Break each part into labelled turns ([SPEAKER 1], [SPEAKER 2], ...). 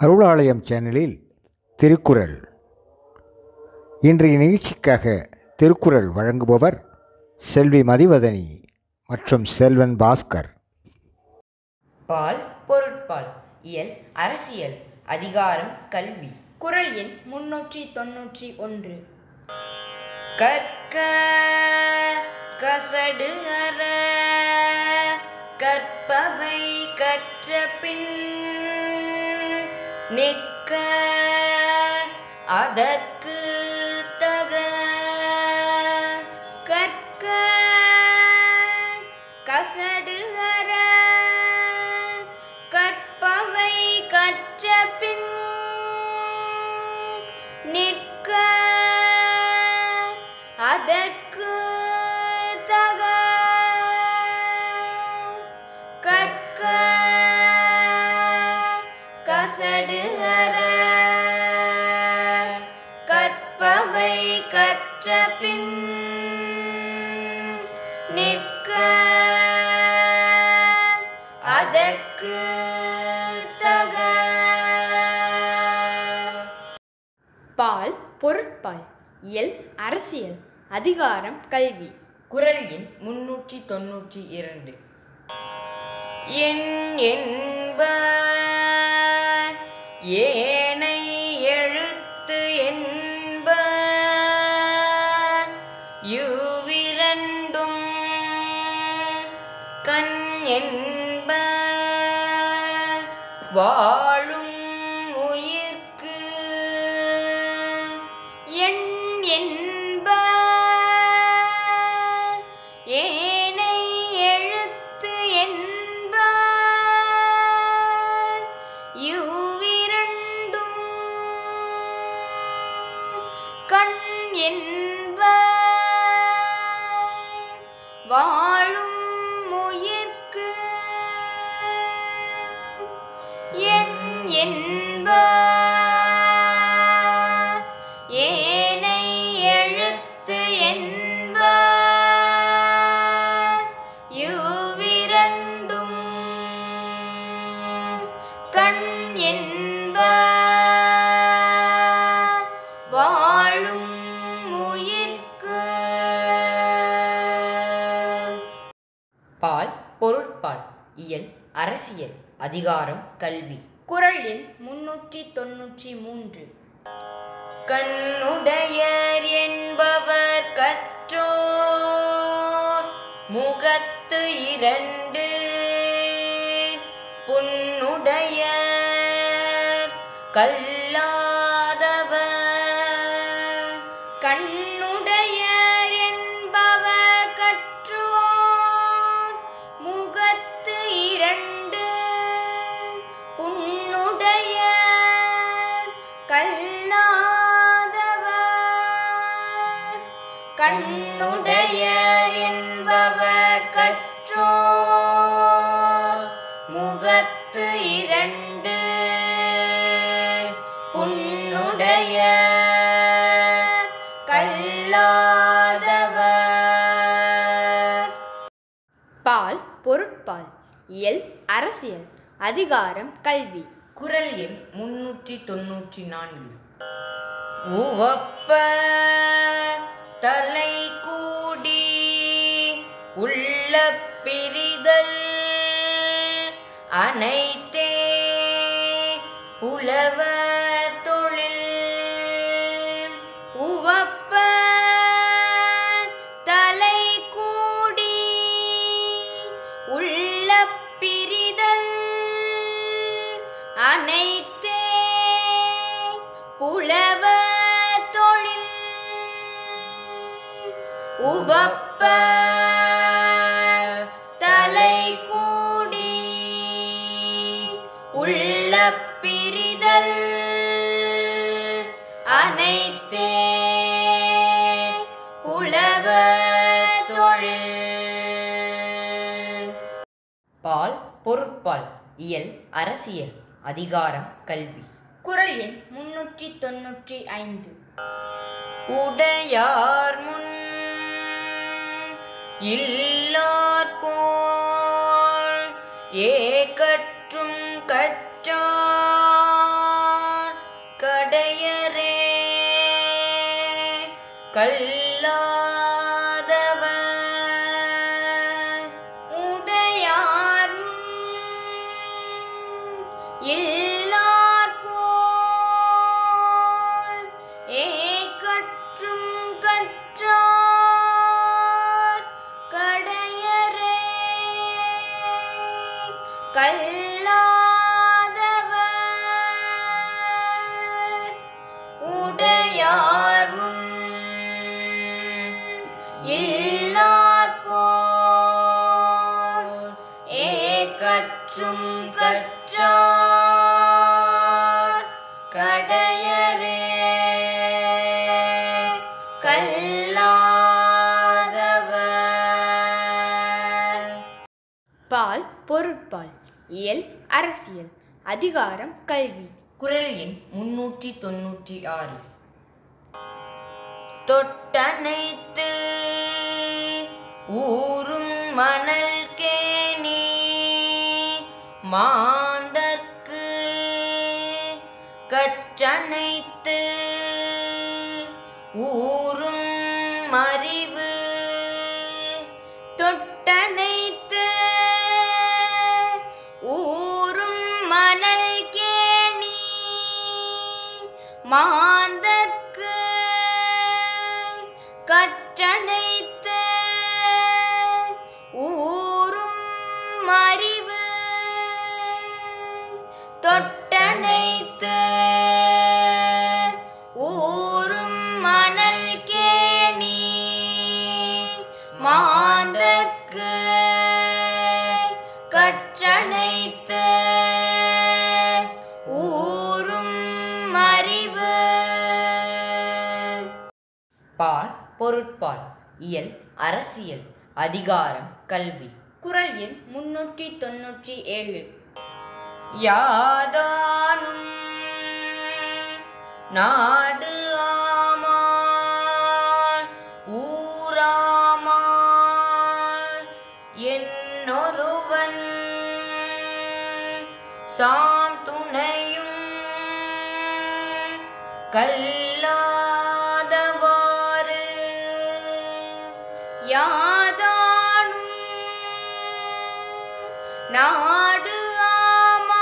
[SPEAKER 1] அருளாலயம் சேனலில் திருக்குறள். இன்றைய நிகழ்ச்சிக்காக திருக்குறள் வழங்குபவர் செல்வி மதிவதனி மற்றும் செல்வன் பாஸ்கர்.
[SPEAKER 2] பால் பொருட்பால் இயல் அரசியல் அதிகாரம் கல்வி
[SPEAKER 3] குரல் எண் முன்னூற்றி தொன்னூற்றி ஒன்று.
[SPEAKER 2] கற்க கசடு அற கற்பவை கற்ற பின் நிற்க அதற்கு தக.
[SPEAKER 3] கற்க கசடுகர. கற்பவை கற்ற பின் நிற்க அதற்கு அற கற்பவை கற்ற பின் நிற்க. அதற்கு தக. பால் பொருட்பால் இயல் அரசியல் அதிகாரம் கல்வி.
[SPEAKER 2] குரல் எண் முன்னூற்றி தொன்னூற்றி இரண்டு. என் என்ப ஏனை எழுத்து என்ப யுவிரண்டும் கண் என்ப வாழ் அதிகாரம் கல்வி.
[SPEAKER 3] குரல் எண் முன்னூற்றி தொன்னூற்றி மூன்று.
[SPEAKER 2] கண்ணுடையர் என்பவர் கற்றோர் முகத்து இரண்டு.
[SPEAKER 3] புன்னுடைய கல் கல்லாதவர். பால் பொருட்பால் இயல் அரசியல் அதிகாரம் கல்வி.
[SPEAKER 2] குரல் எண் முன்னூற்றி தொன்னூற்றி நான்கு. உவப்ப தலை கூடி உள்ள பிரிதல் அனைத்தே புலவ
[SPEAKER 3] உவப்ப தலை கூடி உள்ள பிரிதல் அனைத்தே புலவ தொழில்.
[SPEAKER 2] பால் பொருட்பால் இயல் அரசியல் அதிகாரம் கல்வி.
[SPEAKER 3] குரல் எண் முன்னூற்றி தொன்னூற்றி ஐந்து.
[SPEAKER 2] உடையார் முன்
[SPEAKER 3] இல்லார்போல் ஏகற்றும் கற்றார் கடையரே கல் பால் பொருட்பால் இயல் அரசியல் அதிகாரம் கல்வி.
[SPEAKER 2] குரல் எண் முன்னூற்றி தொன்னூற்றி ஆறு. தொட்டனைத்து ஊரும் மணல் கேணி மாந்தற்கு கற்றனைத்து ஊரும்
[SPEAKER 3] மறி
[SPEAKER 2] மா பொருட்பால் இயல் அரசியல் அதிகாரம் கல்வி.
[SPEAKER 3] குரல் எண் முன்னூற்றி தொன்னூற்றி ஏழு.
[SPEAKER 2] யாதானும் நாடு ஆமால் ஊராமால் என்னொருவன் சாம் துணையும்
[SPEAKER 3] கல் நாடு ஆமால்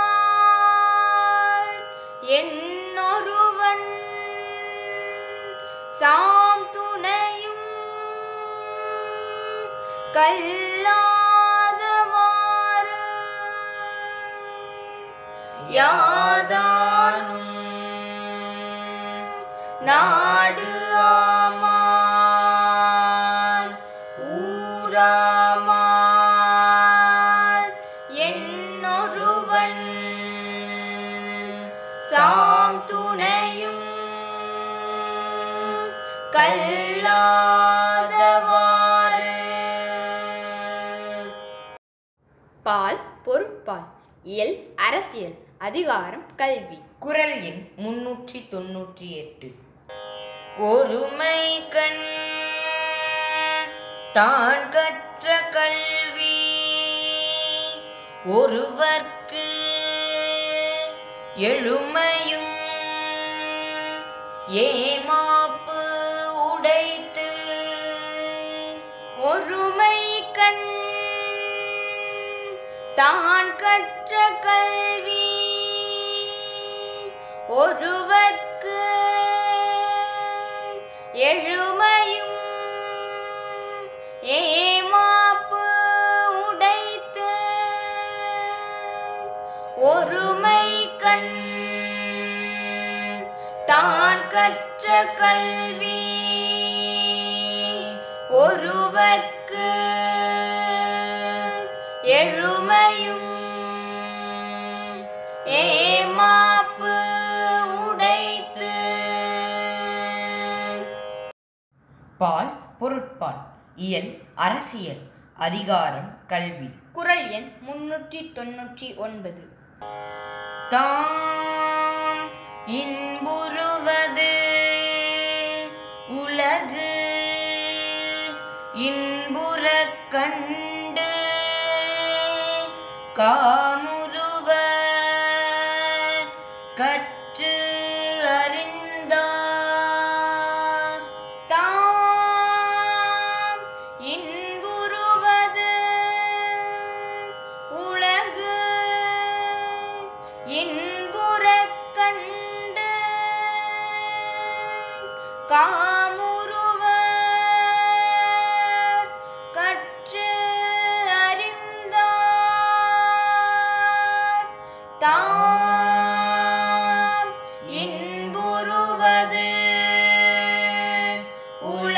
[SPEAKER 3] ஊராமால் என்னொருவன் சாம் துணையும் கல்லாதவாறு யாதானும் நாடு ஆ கல்லாதவாறு. பால் பொருட்பால் இயல் அரசியல் அதிகாரம் கல்வி.
[SPEAKER 2] குரல் எண் முன்னூற்றி தொன்னூற்றி எட்டு. ஒருமை கண் தான் கற்ற கல்வி. ஒருவர்க்கு எழுமையும் ஏமாப்பு உடைத்து
[SPEAKER 3] ஒருமை கண் தான் கற்ற கல்வி. ஒருவர்க்கு எழுமையும் ஏமாப்பு உடைத்து ஒருமை கண் தான் கற்ற கல்வி. ஒருவர்க்கு எழுமையும் ஏமாப்பு உடைத்து.
[SPEAKER 2] பால் பொருட்பால் இயல் அரசியல் அதிகாரம் கல்வி.
[SPEAKER 3] குரல் எண் முன்னூற்றி தொன்னூற்றி ஒன்பது.
[SPEAKER 2] தாம் இன்புறுவது கண்டு
[SPEAKER 3] காமுருவர் கற்று அறிந்தார். தாம் இன்புருவது உலகு இன்புறக் கண்டு கா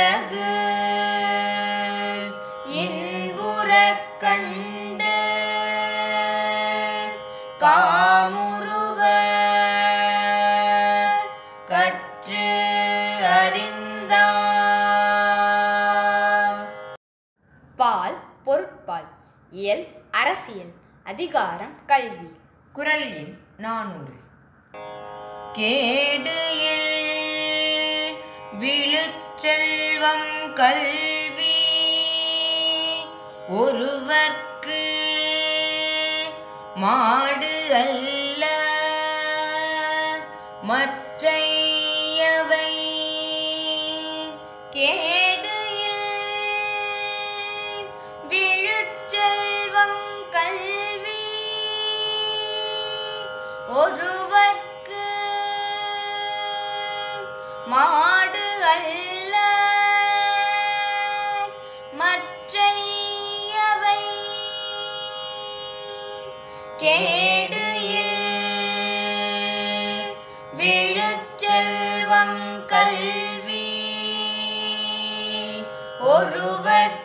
[SPEAKER 3] உலகு இன்புறக் கண்டு காமுருவர் கற்று அறிந்தார். பால் பொருட்பால் இயல் அரசியல் அதிகாரம் கல்வி.
[SPEAKER 2] குரல் எண் நானூறு.
[SPEAKER 3] கேடு செல்வம் கல்வி ஒருவர்க்கு மாடு அல்ல. மற்றையவை கேடு விழுச்செல்வம் கல்வி ஒரு செல்வம் கல்வி. ஒருவர்